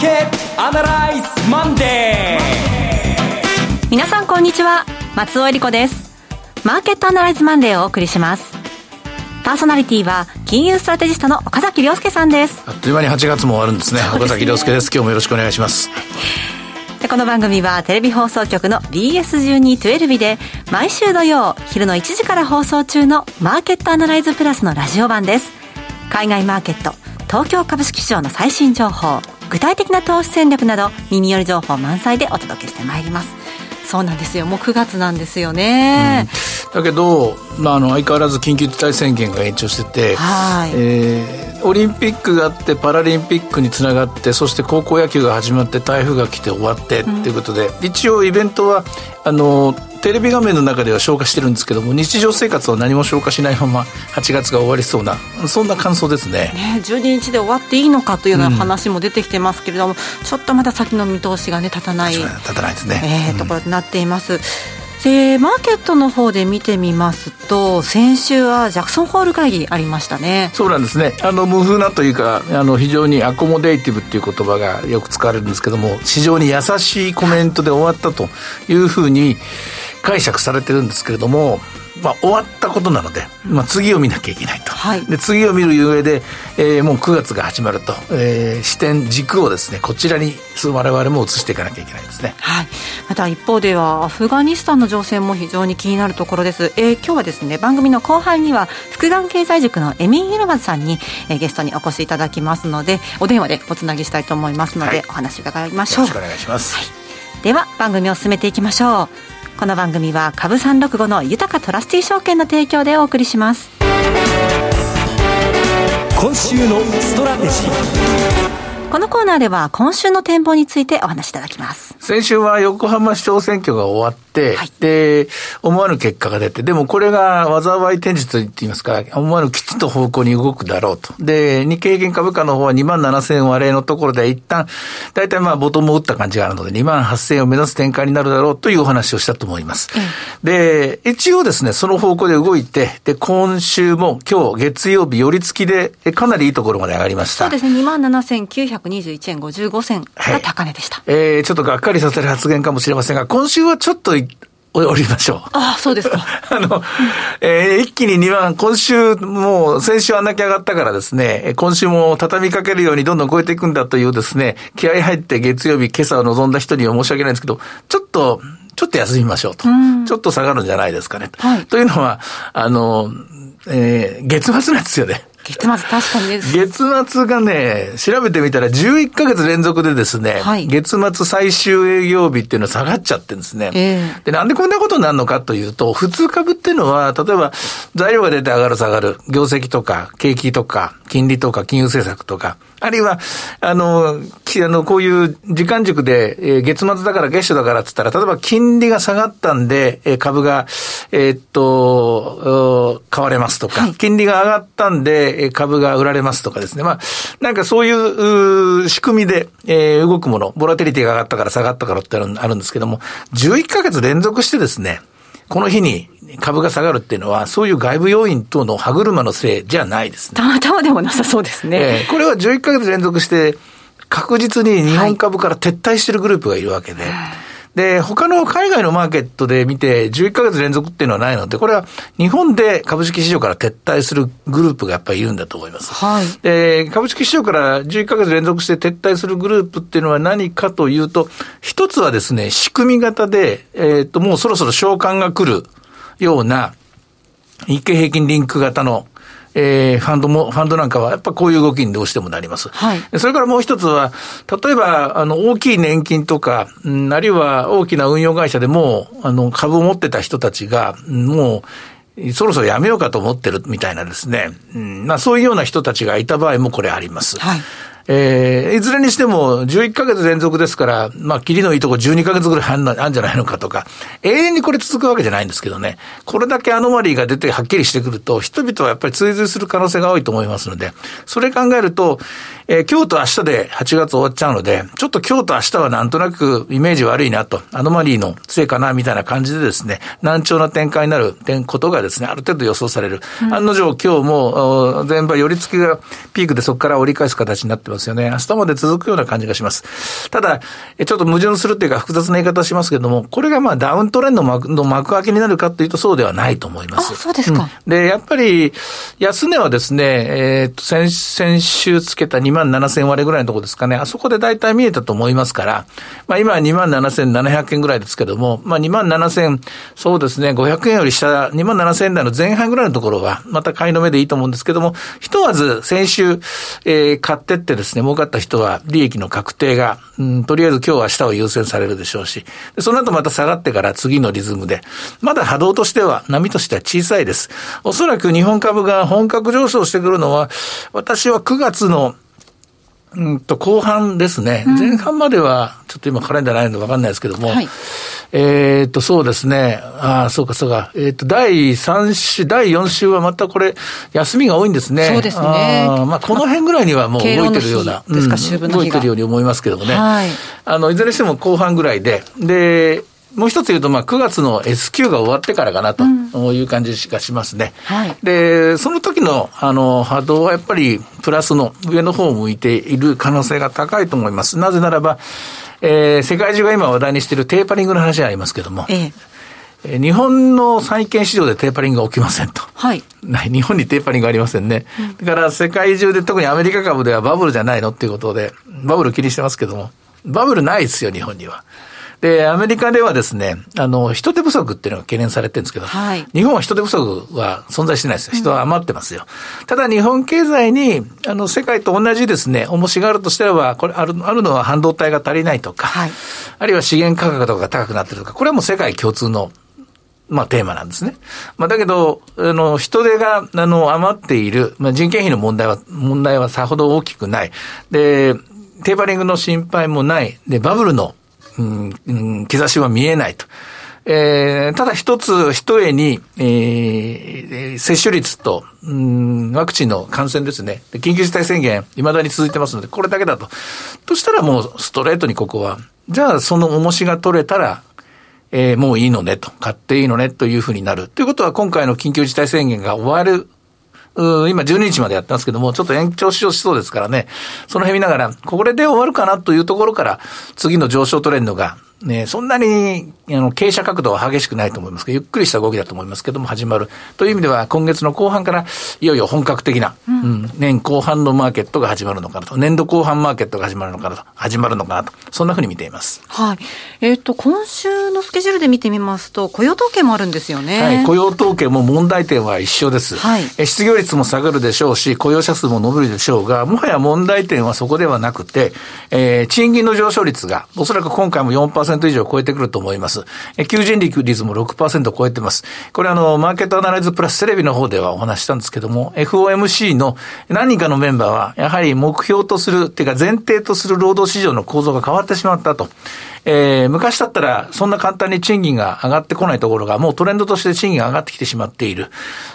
ーケットアナライズマンデー皆さんこんにちは。松尾英里子です。マーケットアナライズマンデーをお送りします。パーソナリティは金融ストラテジストの岡崎良介さんです。あっという間に8月も終わるんですね、ね、岡崎良介です。今日もよろしくお願いします。この番組はテレビ放送局の BS1212 で毎週土曜昼の1時から放送中のマーケットアナライズプラスのラジオ版です。海外マーケット東京株式市場の最新情報具体的な投資戦略など耳寄り情報満載でお届けしてまいります。そうなんですよ。もう9月なんですよね、うん、だけど、まあ、あの相変わらず緊急事態宣言が延長してて、はい。えー、オリンピックがあってパラリンピックにつながってそして高校野球が始まって台風が来て終わってっていうことで、うん、一応イベントはあのテレビ画面の中では消化してるんですけども日常生活は何も消化しないまま8月が終わりそうなそんな感想ですね。ね12日で終わっていいのかというような話も出てきてますけれども、うん、ちょっとまだ先の見通しがね立たない立たないですね、えー、ところになっています、でマーケットの方で見てみますと先週はジャクソンホール会議ありましたね。そうなんですね。あの無風なというかあの非常にアコモデイティブっていう言葉がよく使われるんですけども非常に優しいコメントで終わったというふうに解釈されてるんですけれどもまあ、終わったことなので、まあ、次を見なきゃいけないと、はい、で次を見る上で、えー、もう9月が始まると、えー、視点軸をですねこちらに我々も移していかなきゃいけないですね、はい、また一方ではアフガニスタンの情勢も非常に気になるところです、えー、今日はですね番組の後半には福眼経済塾のエミン・ユルマズさんに、えー、ゲストにお越しいただきますのでお電話でおつなぎしたいと思いますので、はい、お話伺いましょう。よろしくお願いします、はい、では番組を進めていきましょう。この番組は株三六五の豊トラスティ証券の提供でお送りします今週のストラテジーこのコーナーでは今週の展望についてお話しいただきます。先週は横浜市長選挙が終わって、はい、で、思わぬ結果が出て、でもこれが災い転じと言っていますか、思わぬ吉と方向に動くだろうと。で、日経平均株価の方は2万7000割れのところで一旦、大体まあボトムを打った感じがあるので、2万8000を目指す展開になるだろうというお話をしたと思います。うん、で、一応ですね、その方向で動いて、で、今週も今日月曜日寄り付きで、かなりいいところまで上がりました。そうですね、2万7900 421円55銭が高値でした。はい、えー、ちょっとがっかりさせる発言かもしれませんが、今週はちょっと降りましょう。ああ、そうですか。あの、えー、一気に2万、今週もう先週あんだけ上がったからですね、今週も畳みかけるようにどんどん超えていくんだというですね、気合入って月曜日今朝を望んだ人には申し訳ないんですけど、ちょっと、ちょっと休みましょうと。うちょっと下がるんじゃないですかね。はい、というのは、あの、えー、月末なんですよね。月末確かにです。月末がね、調べてみたら11ヶ月連続でですね、はい、月末最終営業日っていうのは下がっちゃってるんですね。えー、で、なんでこんなことになるのかというと、普通株っていうのは、例えば材料が出て上がる下がる、業績とか、景気とか、金利とか、金融政策とか、あるいは、あの、あの、こういう時間軸で、えー、月末だから月初だからって言ったら、例えば金利が下がったんで、えー、株が、えー、っと、買われますとか、はい、金利が上がったんで、え株が売られますとかですね。まあ、なんかそういう仕組みで、えー、動くもの、ボラテリティが上がったから下がったからってあるんですけども、11ヶ月連続してですね、この日に株が下がるっていうのは、そういう外部要因等の歯車のせいじゃないですね。たまたまでもなさそうですね。えー、これは11ヶ月連続して、確実に日本株から撤退しているグループがいるわけで、はいで、他の海外のマーケットで見て、11ヶ月連続っていうのはないので、これは日本で株式市場から撤退するグループがやっぱりいるんだと思います。はい。で、株式市場から11ヶ月連続して撤退するグループっていうのは何かというと、一つはですね、仕組み型で、えっ、ー、と、もうそろそろ償還が来るような、日経平均リンク型のえー、ファンドも、ファンドなんかはやっぱこういう動きにどうしてもなります。はい。それからもう一つは、例えば、あの、大きい年金とか、うん、あるいは大きな運用会社でも、あの、株を持ってた人たちが、もう、そろそろやめようかと思ってるみたいなですね。うん、まあそういうような人たちがいた場合もこれあります。はい。えー、いずれにしても11ヶ月連続ですから、まあ、切りのいいとこ12ヶ月ぐらいあるんじゃないのかとか、永遠にこれ続くわけじゃないんですけどね、これだけアノマリーが出てはっきりしてくると、人々はやっぱり追随する可能性が多いと思いますので、それ考えると、えー、今日と明日で8月終わっちゃうので、ちょっと今日と明日はなんとなくイメージ悪いなと、アノマリーのせいかなみたいな感じでですね、難聴な展開になることがですね、ある程度予想される。うん、案の定今日も、全場寄り付きがピークでそこから折り返す形になってますよね。明日まで続くような感じがします。ただ、ちょっと矛盾するっていうか複雑な言い方しますけれども、これがまあダウントレンドの幕開けになるかというとそうではないと思います。あ、そうですか。うん、で、やっぱり、安値はですね、えー、先、先週つけた2万7000割ぐらいのところですかね、あそこで大体見えたと思いますから、まあ今は2万7千700円ぐらいですけども、まあ2万7000、そうですね、500円より下、2万7000円台の前半ぐらいのところは、また買いの目でいいと思うんですけども、ひとまず先週、えー、買ってってですね、儲かった人は利益の確定が、うん、とりあえず今日明日は優先されるでしょうし、その後また下がってから次のリズムで、まだ波動としては、波としては小さいです。おそらく日本株が本格上昇してくるのは、私は9月のうんと、後半ですね。うん、前半までは、ちょっと今カレンダーないのでわかんないですけども、はい、えっと、そうですね。ああ、そうか、そうか。えー、っと、第3週、第4週はまたこれ、休みが多いんですね。そうですね。あまあ、この辺ぐらいにはもう動いてるような、動いてるように思いますけどもね。はい。あの、いずれにしても後半ぐらいで、で、もう一つ言うと、まあ、9月の S q が終わってからかなという感じがしますね。うん、はい、で、その時の、あの、波動はやっぱり、プラスの上の方を向いている可能性が高いと思います。なぜならば、えー、世界中が今話題にしているテーパリングの話がありますけども、ええ、日本の債券市場でテーパリングが起きませんと。はい。日本にテーパリングありませんね。うん、だから世界中で特にアメリカ株ではバブルじゃないのっていうことで、バブル気にしてますけども、バブルないですよ、日本には。で、アメリカではですね、あの、人手不足っていうのが懸念されてるんですけど、はい、日本は人手不足は存在してないですよ。人は余ってますよ。うん、ただ日本経済に、あの、世界と同じですね、重しがあるとしては、これ、ある、あるのは半導体が足りないとか、はい、あるいは資源価格とかが高くなってるとか、これはもう世界共通のまあ、テーマなんですね。まあ、だけど、あの、人手が、あの、余っている、まあ、人件費の問題は、問題はさほど大きくない。で、テーパリングの心配もない。で、バブルのうん、兆しは見えないと。えー、ただ一つ、一重に、えー、接種率と、うん、ワクチンの感染ですね。緊急事態宣言、未だに続いてますので、これだけだと。としたらもうストレートにここは、じゃあその重しが取れたら、えー、もういいのねと、買っていいのねというふうになる。ということは今回の緊急事態宣言が終わる今12日までやってますけども、ちょっと延長しようしそうですからね、その辺見ながら、これで終わるかなというところから、次の上昇トレンドがね、そんなに、あの、傾斜角度は激しくないと思いますけど、ゆっくりした動きだと思いますけども、始まる。という意味では、今月の後半から、いよいよ本格的な、うん、うん、年後半のマーケットが始まるのかなと、年度後半マーケットが始まるのかなと、始まるのかなと、そんなふうに見ています。はい。えっ、ー、と、今週のスケジュールで見てみますと、雇用統計もあるんですよね。はい、雇用統計も問題点は一緒です。はい。え失業率も下がるでしょうし、雇用者数も伸びるでしょうが、もはや問題点はそこではなくて、えー、賃金の上昇率が、おそらく今回も4%以上超えてくると思います。え求人率も6%超えてます。これあの、マーケットアナライズプラステレビの方ではお話したんですけども、FOMC の何人かのメンバーは、やはり目標とする、っていうか前提とする労働市場の構造が変わってしまったと。えー、昔だったら、そんな簡単に賃金が上がってこないところが、もうトレンドとして賃金が上がってきてしまっている。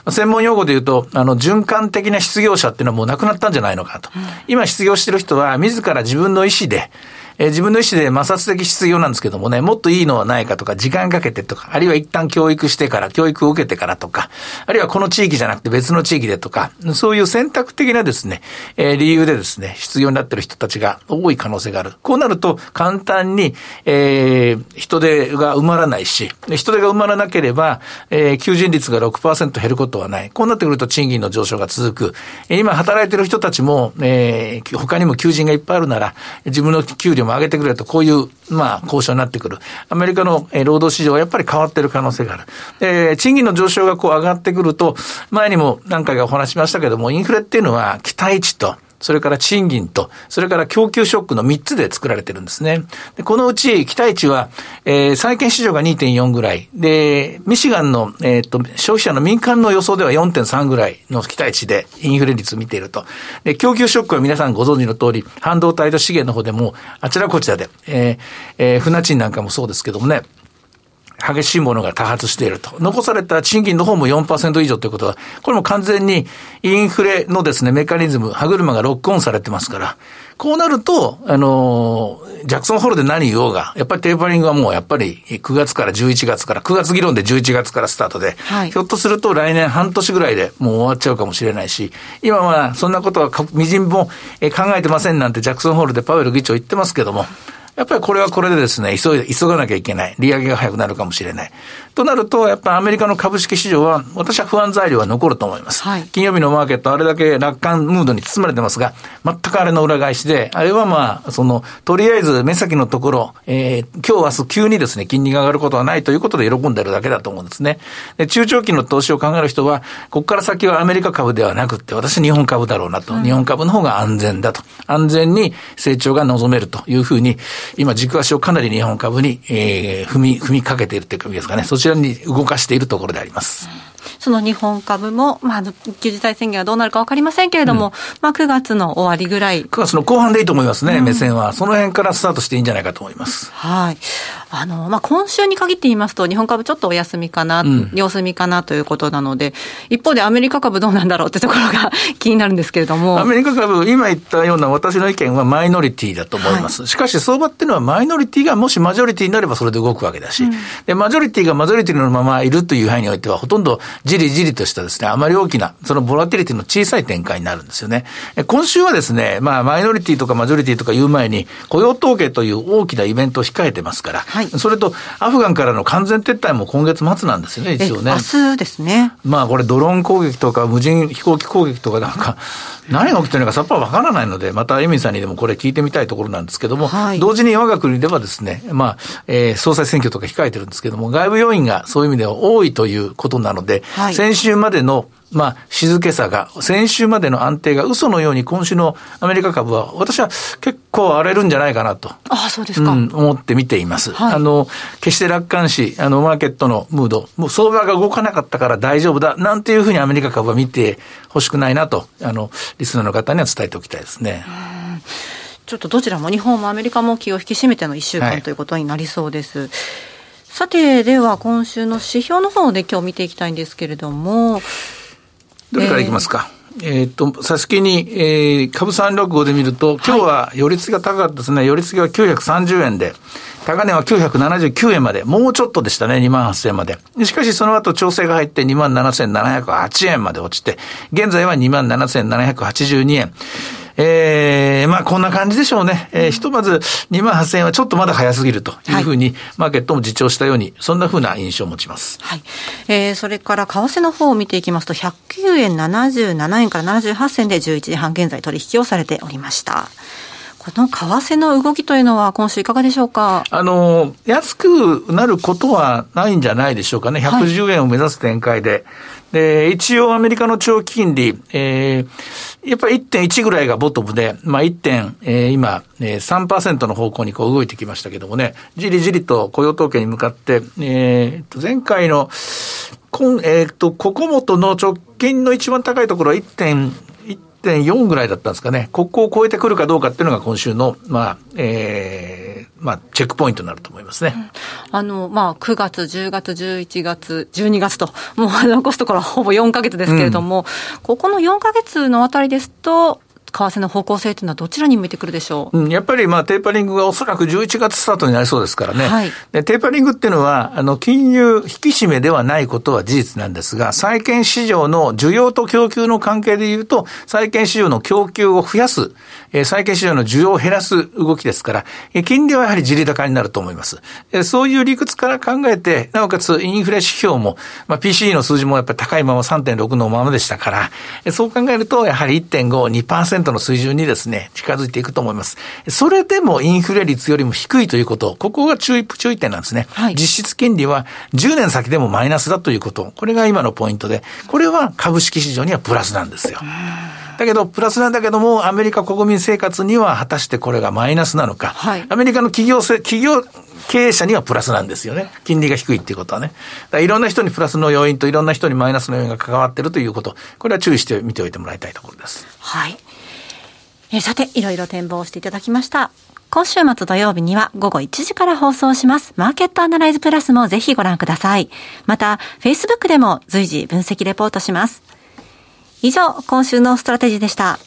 専門用語で言うと、あの、循環的な失業者っていうのはもうなくなったんじゃないのかと。今失業してる人は、自ら自分の意思で、えー、自分の意思で摩擦的失業なんですけどもね、もっといいのはないかとか、時間かけてとか、あるいは一旦教育してから、教育を受けてからとか、あるいはこの地域じゃなくて別の地域でとか、そういう選択的なですね、えー、理由でですね、失業になってる人たちが多い可能性がある。こうなると、簡単に、えー、人手が埋まらないし、人手が埋まらなければ、えー、求人率が6%減ることはない。こうなってくると賃金の上昇が続く。今働いてる人たちも、えー、他にも求人がいっぱいあるなら、自分の給料も上げてくれと、こういう、まあ、交渉になってくる。アメリカの労働市場はやっぱり変わってる可能性がある。で、賃金の上昇がこう上がってくると、前にも何回かお話しましたけども、インフレっていうのは期待値と、それから賃金と、それから供給ショックの3つで作られてるんですね。でこのうち期待値は、えー、債券市場が2.4ぐらい。で、ミシガンの、えっ、ー、と、消費者の民間の予想では4.3ぐらいの期待値でインフレ率を見ていると。で、供給ショックは皆さんご存知の通り、半導体と資源の方でも、あちらこちらで、えー、えー、船賃なんかもそうですけどもね、激しいものが多発していると。残された賃金の方も4%以上ということは、これも完全にインフレのですね、メカニズム、歯車がロックオンされてますから、こうなると、あの、ジャクソンホールで何言おうが、やっぱりテーパリングはもうやっぱり9月から11月から、9月議論で11月からスタートで、はい、ひょっとすると来年半年ぐらいでもう終わっちゃうかもしれないし、今はそんなことはみじんも考えてませんなんてジャクソンホールでパウエル議長言ってますけども、やっぱりこれはこれでですね、急いで、急がなきゃいけない。利上げが早くなるかもしれない。となると、やっぱりアメリカの株式市場は、私は不安材料は残ると思います。はい、金曜日のマーケット、あれだけ楽観ムードに包まれてますが、全くあれの裏返しで、あれはまあ、その、とりあえず目先のところ、えー、今日明日急にですね、金利が上がることはないということで喜んでるだけだと思うんですね。で中長期の投資を考える人は、ここから先はアメリカ株ではなくて、私日本株だろうなと、うん、日本株の方が安全だと。安全に成長が望めるというふうに、今軸足をかなり日本株に、えー、踏み、踏みかけているというかですかね、そちらに動かしているところであります。その日本株も、まあ、緊急事態宣言はどうなるか分かりませんけれども、うん、まあ、9月の終わりぐらい。9月の後半でいいと思いますね、うん、目線は。その辺からスタートしていいんじゃないかと思います。はい。あの、まあ、今週に限って言いますと、日本株ちょっとお休みかな、うん、様子見かなということなので、一方でアメリカ株どうなんだろうってところが 気になるんですけれども。アメリカ株、今言ったような私の意見はマイノリティだと思います。はい、しかし、相場っていうのはマイノリティがもしマジョリティになればそれで動くわけだし、うん、で、マジョリティがマジョリティのままいるという範囲においては、ほとんどじりじりとしたですね、あまり大きな、そのボラティリティの小さい展開になるんですよね。今週はですね、まあ、マイノリティとかマジョリティとか言う前に、雇用統計という大きなイベントを控えてますから、はい、それと、アフガンからの完全撤退も今月末なんですよね、一応ね。明日ですね。まあこれドローン攻撃とか無人飛行機攻撃とかなんか、何が起きてるのかさっぱりわからないので、またエミンさんにでもこれ聞いてみたいところなんですけども、はい、同時に我が国ではですね、まあ、えー、総裁選挙とか控えてるんですけども、外部要因がそういう意味では多いということなので、はい、先週までのまあ、静けさが、先週までの安定が嘘のように今週のアメリカ株は、私は結構荒れるんじゃないかなと。ああ、そうですか。うん、思って見ています。はい、あの、決して楽観視、あの、マーケットのムード、もう相場が動かなかったから大丈夫だ、なんていうふうにアメリカ株は見てほしくないなと、あの、リスナーの方には伝えておきたいですね。ちょっとどちらも日本もアメリカも気を引き締めての1週間、はい、ということになりそうです。さて、では今週の指標の方で今日見ていきたいんですけれども、どれからいきますか？えー、っと、先に、えー、株365で見ると、今日は寄り付きが高かったですね。寄り付きは930円で、高値は979円まで、もうちょっとでしたね、2万8000円まで。しかしその後調整が入って2万7708円まで落ちて、現在は2万7782円。ええー、まあこんな感じでしょうね。えー、ひとまず2万8000円はちょっとまだ早すぎるというふうに、マーケットも自重したように、そんなふうな印象を持ちます。はい。えー、それから為替の方を見ていきますと、109円77円から78銭で11時半現在取引をされておりました。この為替の動きというのは、今週いかがでしょうか？あの、安くなることはないんじゃないでしょうかね。110円を目指す展開で。はいで、一応アメリカの長期金利、えー、やっぱり1.1ぐらいがボトムで、まあ1点、えー、今、えー、3%の方向にこう動いてきましたけどもね、じりじりと雇用統計に向かって、えー、前回の、こんえっ、ー、と、ここもとの直近の一番高いところは1.1 1.4ぐらいだったんですかね。ここを超えてくるかどうかっていうのが今週の、まあ、ええー、まあ、チェックポイントになると思いますね。うん、あの、まあ、9月、10月、11月、12月と、もう残すところはほぼ4か月ですけれども、うん、ここの4か月のあたりですと、為替の方向性というのはどちらに向いてくるでしょう、うん、やっぱりまあテーパリングがおそらく11月スタートになりそうですからね。はい、でテーパリングっていうのは、あの、金融引き締めではないことは事実なんですが、債券市場の需要と供給の関係で言うと、債券市場の供給を増やす、えー、債券市場の需要を減らす動きですから、えー、金利はやはり地利高になると思います。えー、そういう理屈から考えて、なおかつインフレ指標も、まあ、PCE の数字もやっぱり高いまま3.6のままでしたから、えー、そう考えると、やはり1.5、2%の水準にですね、近づいていくと思います。それでもインフレ率よりも低いということ、ここが注意、注意点なんですね。はい、実質金利は10年先でもマイナスだということ。これが今のポイントで、これは株式市場にはプラスなんですよ。だけど、プラスなんだけども、アメリカ国民生活には果たしてこれがマイナスなのか。はい、アメリカの企業せ、企業経営者にはプラスなんですよね。金利が低いっていうことはね。いろんな人にプラスの要因といろんな人にマイナスの要因が関わっているということ。これは注意して見ておいてもらいたいところです。はい。えー、さて、いろいろ展望していただきました。今週末土曜日には午後1時から放送します。マーケットアナライズプラスもぜひご覧ください。また、Facebook でも随時分析レポートします。以上、今週のストラテジーでした。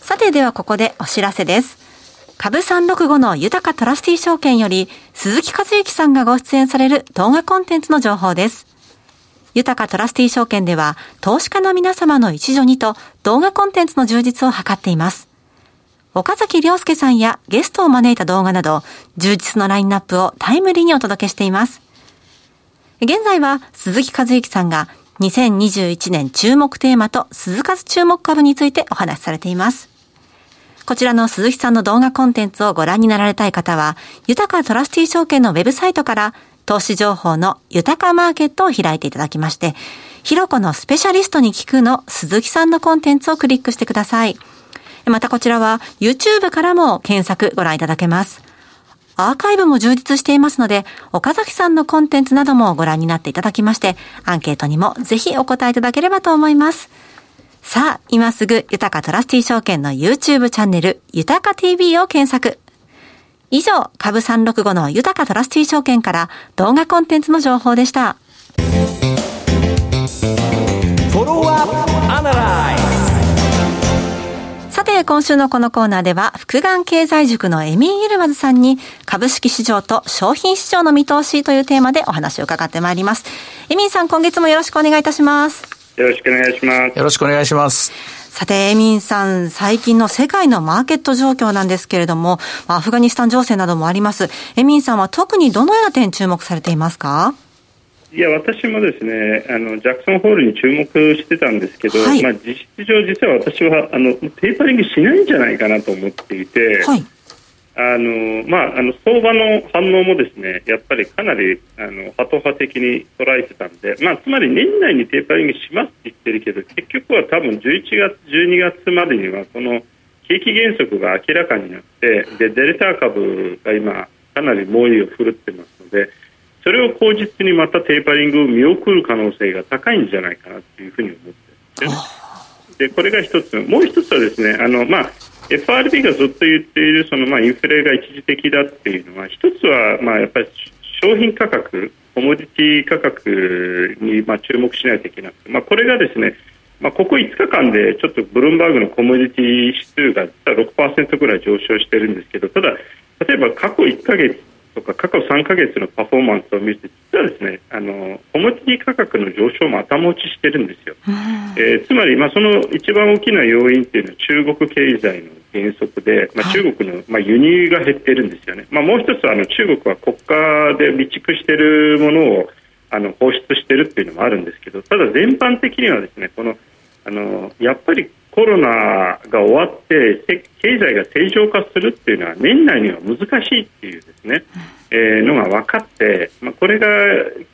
さて、ではここでお知らせです。株365の豊かトラスティ証券より鈴木和之さんがご出演される動画コンテンツの情報です。豊かトラスティ証券では投資家の皆様の一助にと動画コンテンツの充実を図っています。岡崎良介さんやゲストを招いた動画など、充実のラインナップをタイムリーにお届けしています。現在は鈴木和之さんが2021年注目テーマと鈴数注目株についてお話しされています。こちらの鈴木さんの動画コンテンツをご覧になられたい方は、豊かトラスティ証券のウェブサイトから投資情報の豊かマーケットを開いていただきまして、ひろこのスペシャリストに聞くの鈴木さんのコンテンツをクリックしてください。またこちらは YouTube からも検索ご覧いただけます。アーカイブも充実していますので、岡崎さんのコンテンツなどもご覧になっていただきまして、アンケートにもぜひお答えいただければと思います。さあ、今すぐ、豊かトラスティ証券の YouTube チャンネル、豊か TV を検索。以上、株365の豊かトラスティ証券から動画コンテンツの情報でした。さて、今週のこのコーナーでは、福眼経済塾のエミー・ユルマズさんに、株式市場と商品市場の見通しというテーマでお話を伺ってまいります。エミーさん、今月もよろしくお願いいたします。よろしくお願いします。よろしくお願いします。さて、エミンさん、最近の世界のマーケット状況なんですけれども、アフガニスタン情勢などもあります。エミンさんは特にどのような点注目されていますか？いや私もですねあのジャクソンホールに注目してたんですけど、はい、まあ、実質上、実は私はあのテーパリングしないんじゃないかなと思っていて、はい、あのまあ、あの相場の反応もですねやっぱりかなりあのハト派的に捉えてたんで、まあ、つまり年内にテーパリングしますって言ってるけど結局は多分11月、12月までにはこの景気減速が明らかになってでデルタ株が今かなり猛威を振るってますのでそれを口実にまたテーパリングを見送る可能性が高いんじゃないかなというふうに思ってるんですね。でこれが一つもう一つはですねあの、まあ FRB がずっと言っているそのまあインフレが一時的だっていうのは一つはまあやっぱり商品価格コモディティ価格にまあ注目しないといけなくて、まあ、これがですね、まあ、ここ5日間でちょっとブルームバーグのコモディティ指数が実は6%ぐらい上昇してるんですけどただ、例えば過去1か月とか過去3か月のパフォーマンスを見ると実はですねあのコモディティ価格の上昇も頭打ちしてるんですよ、えー、つまり、まあ、その一番大きな要因っていうのは中国経済の減速で、まあ、中国の、まあ、輸入が減ってるんですよね、まあ、もう一つはあの中国は国家で備蓄しているものをあの放出しているっていうのもあるんですけどただ全般的にはですねこのあのやっぱりコロナが終わって経済が正常化するっていうのは年内には難しいっていうですね、えー、のが分かって、まあ、これが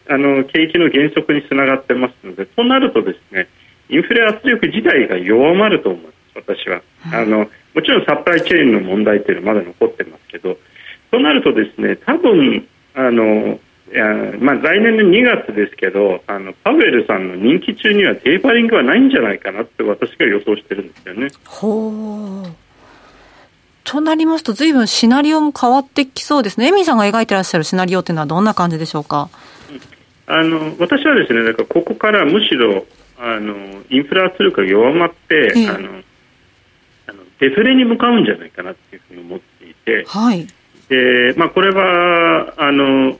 あの景気の減速につながってますのでとなるとですねインフレ圧力自体が弱まると思います私は。あのもちろんサプライチェーンの問題っていうのはまだ残ってますけどとなるとですね多分あのまあ、来年の2月ですけどあのパウエルさんの任期中にはテーパリングはないんじゃないかなって私が予想してるんですよね。ほう。となりますと、ずいぶんシナリオも変わってきそうですね、エミーさんが描いてらっしゃるシナリオというのは、どんな感じでしょうか？あの私はですねだからここからむしろあのインフラ圧力が弱まって、ええ、あのあのデフレに向かうんじゃないかなっていうふうに思っていて、はい。でまあ、これはあの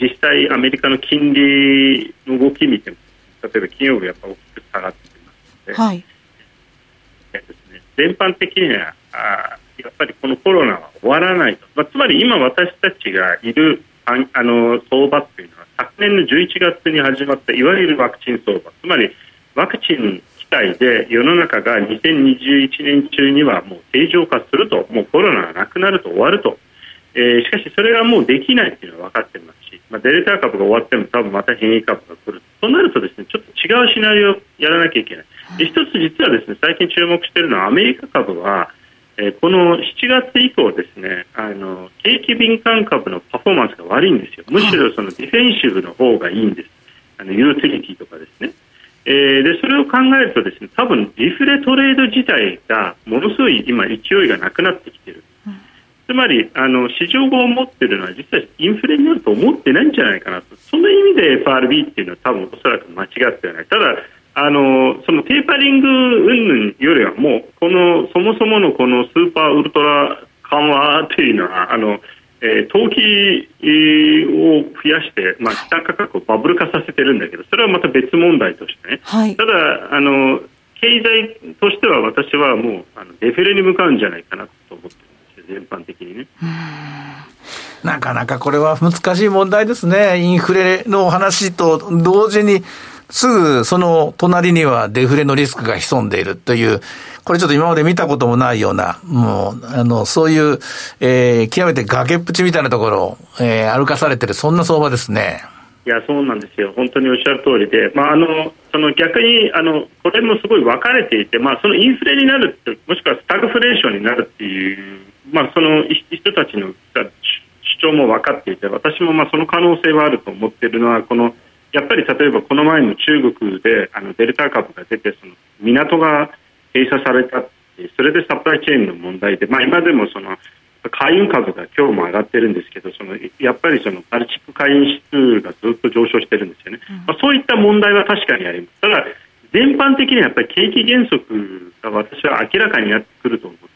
実際、アメリカの金利の動き見ても例えば金曜日やっぱ大きく下がってますので、はい。ですね、全般的にはあやっぱりこのコロナは終わらないと、まあ、つまり今私たちがいるああの相場っていうのは昨年の11月に始まったいわゆるワクチン相場。つまりワクチン機体で世の中が2021年中にはもう正常化するともうコロナがなくなると終わるとえー、しかしそれがもうできないというのは分かっていますし、まあ、デルタ株が終わっても多分また変異株が来る。となるとですねちょっと違うシナリオをやらなきゃいけない。で一つ実はですね最近注目しているのはアメリカ株は、えー、この7月以降ですねあの景気敏感株のパフォーマンスが悪いんですよ。むしろそのディフェンシブの方がいいんです。あのユーティリティとかですね。えー、でそれを考えるとですね多分ディフレトレード自体がものすごい今勢いがなくなってきている。つまりあの市場が思っているのは実はインフレになると思ってないんじゃないかなと。その意味で FRB っていうのは多分おそらく間違ってはない。ただあのそのテーパリング云々よりはもうこのそもそものこのスーパーウルトラ緩和というのはあの、えー、投機を増やして、まあ、資産価格をバブル化させてるんだけどそれはまた別問題としてね、はい、ただあの経済としては私はもうあのデフレに向かうんじゃないかなと思ってですよ全般的にね。なかなかこれは難しい問題ですね。インフレの話と同時に、すぐその隣にはデフレのリスクが潜んでいるという、これちょっと今まで見たこともないような、もう、あの、そういう、えー、極めて崖っぷちみたいなところを、えー、歩かされてる、そんな相場ですね。いや、そうなんですよ。本当におっしゃる通りで、まあ、あの、その逆に、あの、これもすごい分かれていて、まあ、そのインフレになるって、もしくはスタグフレーションになるっていう、まあ、その人たちの主張も分かっていて、私もまあその可能性はあると思っているのは、この、やっぱり例えばこの前の中国であのデルタ株が出てその港が閉鎖されたそれでサプライチェーンの問題で、まあ、今でもその海運株が今日も上がってるんですけどそのやっぱりそのバルチック海運指数がずっと上昇してるんですよね、うん、まあ、そういった問題は確かにあります。ただ全般的にはやっぱり景気減速が私は明らかになってくると思ってる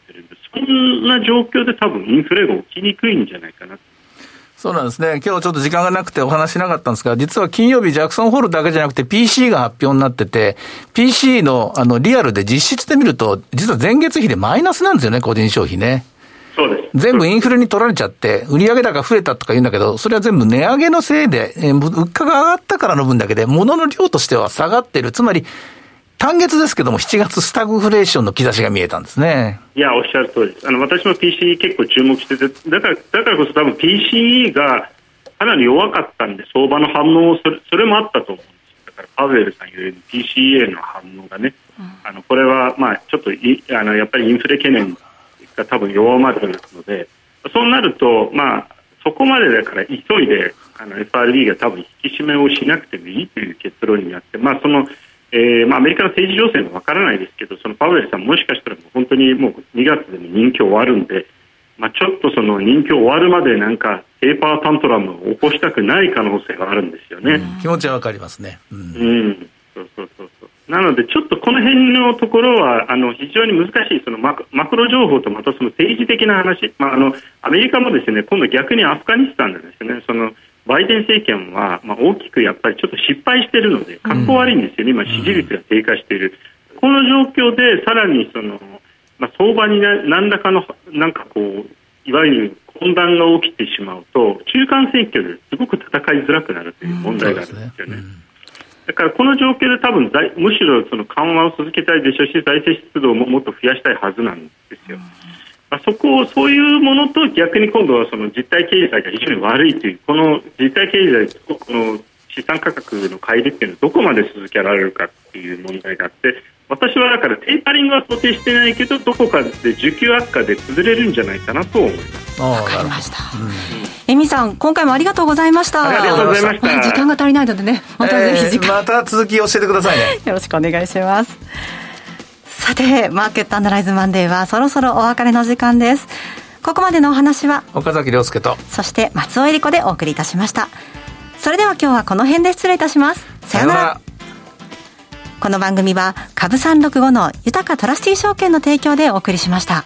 んな状況で多分インフレが起きにくいんじゃないかなそうなんですね。今日ちょっと時間がなくてお話しなかったんですが、実は金曜日ジャクソンホールだけじゃなくて PC が発表になってて、PC のあのリアルで実質で見ると、実は前月比でマイナスなんですよね、個人消費ね。そうです。全部インフレに取られちゃって、売上高増えたとか言うんだけど、それは全部値上げのせいで、え物価が上がったからの分だけで、物の量としては下がってる。つまり、単月ですけども、7月スタグフレーションの兆しが見えたんですね。いや、おっしゃる通りです。あの、私も PCE 結構注目してて、だから、だからこそ多分 PCE がかなり弱かったんで、相場の反応それ、それもあったと思うんですだから、パウエルさん言うように PCA の反応がね、うん、あの、これは、まあ、ちょっとい、あの、やっぱりインフレ懸念が多分弱まるので、そうなると、まあ、そこまでだから急いで、あの、FRB が多分引き締めをしなくてもいいという結論になって、まあ、その、えーまあ、アメリカの政治情勢もわからないですけどそのパウエルさんもしかしたら本当にもう2月でも任期終わるんで、まあ、ちょっとその任期終わるまでなんかペーパータントラムを起こしたくない可能性があるんですよね。うん、気持ちはわかりますね。うん、うん、そうそうそうそう。なので、ちょっとこの辺のところはあの非常に難しいそのマクマクロ情報とまたその政治的な話、まあ、あのアメリカもですね今度逆にアフガニスタンでですね。そのバイデン政権は、まあ、大きくやっぱりちょっと失敗しているので、格好悪いんですよね、今、支持率が低下している、この状況でさらにその、まあ、相場に何らかのなんかこう、いわゆる混乱が起きてしまうと、中間選挙ですごく戦いづらくなるという問題があるんですよね。だからこの状況で多分むしろその緩和を続けたいでしょうし財政出動ももっと増やしたいはずなんですよ。まあ、そこをそういうものと逆に今度はその実体経済が非常に悪いというこの実体経済とこの資産価格の乖離っていうのはどこまで続けられるかっていう問題があって私はだからテーパリングは想定してないけどどこかで需給悪化で崩れるんじゃないかなと思います。わかりました、えみさん今回もありがとうございました。ありがとうございました、時間が足りないのでねまたぜひえー、また続き教えてくださいね。よろしくお願いしますさて、マーケットアナライズマンデーはそろそろお別れの時間です。ここまでのお話は、岡崎亮介と、そして松尾恵理子でお送りいたしました。それでは今日はこの辺で失礼いたします。さようなら。この番組は、株365の豊かトラスティ証券の提供でお送りしました。